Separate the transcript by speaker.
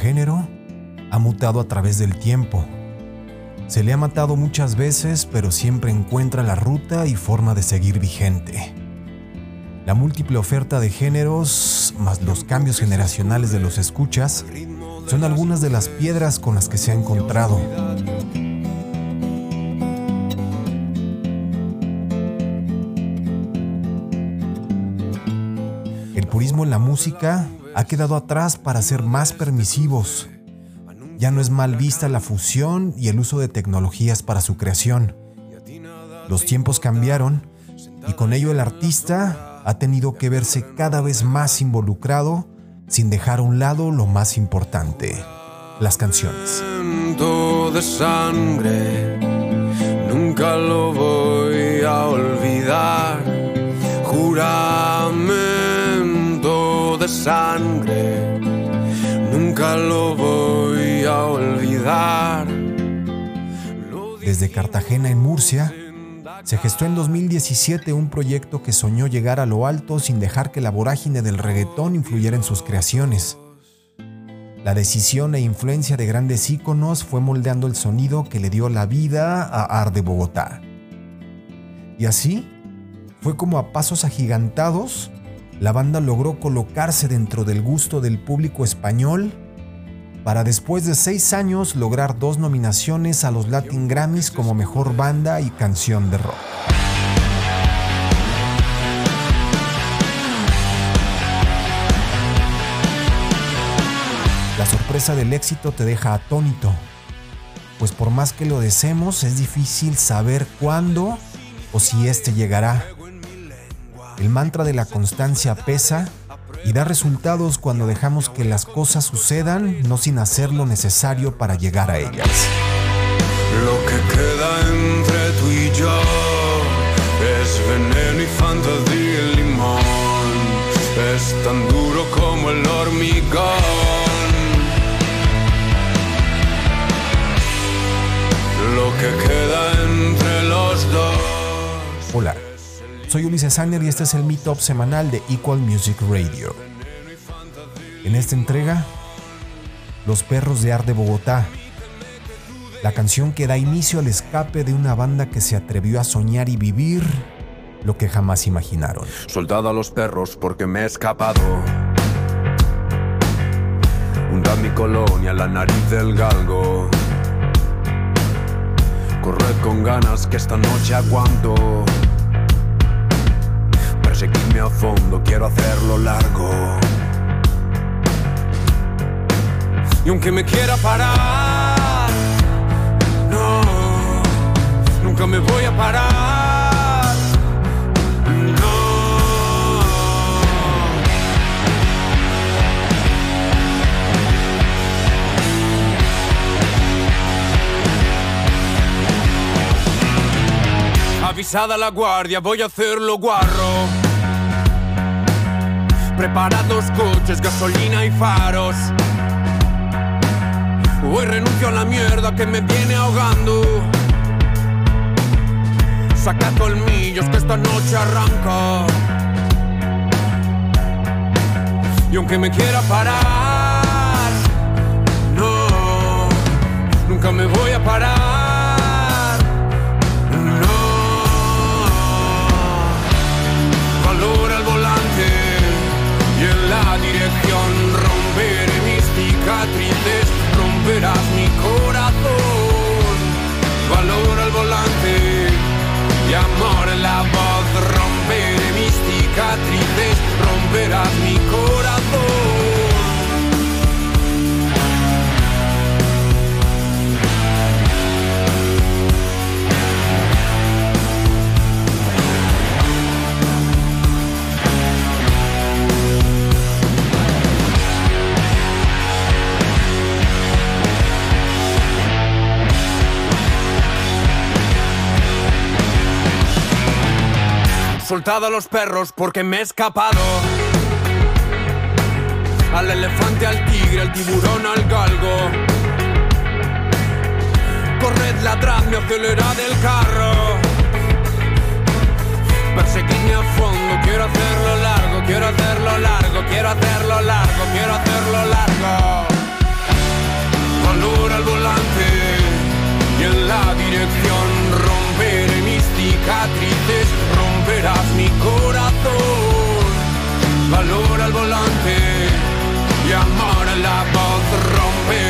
Speaker 1: género ha mutado a través del tiempo. Se le ha matado muchas veces, pero siempre encuentra la ruta y forma de seguir vigente. La múltiple oferta de géneros, más los cambios generacionales de los escuchas, son algunas de las piedras con las que se ha encontrado. Purismo en la música ha quedado atrás para ser más permisivos. Ya no es mal vista la fusión y el uso de tecnologías para su creación. Los tiempos cambiaron y con ello el artista ha tenido que verse cada vez más involucrado sin dejar a un lado lo más importante, las canciones.
Speaker 2: nunca lo voy a olvidar. Sangre, nunca lo voy a olvidar.
Speaker 1: Desde Cartagena en Murcia, se gestó en 2017 un proyecto que soñó llegar a lo alto sin dejar que la vorágine del reggaetón influyera en sus creaciones. La decisión e influencia de grandes íconos fue moldeando el sonido que le dio la vida a Ar de Bogotá. Y así, fue como a pasos agigantados, la banda logró colocarse dentro del gusto del público español para después de seis años lograr dos nominaciones a los Latin Grammys como Mejor Banda y Canción de Rock. La sorpresa del éxito te deja atónito, pues por más que lo deseemos es difícil saber cuándo o si éste llegará. El mantra de la constancia pesa y da resultados cuando dejamos que las cosas sucedan, no sin hacer lo necesario para llegar a ellas.
Speaker 2: Lo que queda entre tú y yo es veneno y fantasía y limón. Es tan duro como el hormigón. Lo que queda entre los dos.
Speaker 1: Hola, soy Ulises Sagner y este es el Meetup semanal de Equal Music Radio. En esta entrega, Los Perros de Ar de Bogotá, la canción que da inicio al escape de una banda que se atrevió a soñar y vivir lo que jamás imaginaron.
Speaker 2: Soldado a los perros porque me he escapado. Hunda mi colonia, la nariz del galgo. Corred con ganas que esta noche aguanto. Perseguirme a fondo, quiero hacerlo largo. Y aunque me quiera parar, no, nunca me voy a parar. No. Avisada la guardia, voy a hacerlo guarro. Preparados coches, gasolina y faros. Hoy renuncio a la mierda que me viene ahogando. Saca colmillos que esta noche arranca. Y aunque me quiera parar, no, nunca me voy a parar. Cicatrices, romperás mi corazón. soltado a los perros porque me he escapado. Al elefante, al tigre, al tiburón, al galgo. Corred, ladrad, me acelerad el carro. Perseguidme a fondo, quiero hacerlo largo, quiero hacerlo largo, quiero hacerlo largo, quiero hacerlo largo. Valor al volante y en la dirección romperé mis cicatrices fueras mi corazón. Valor al volante y amor a la voz rompe.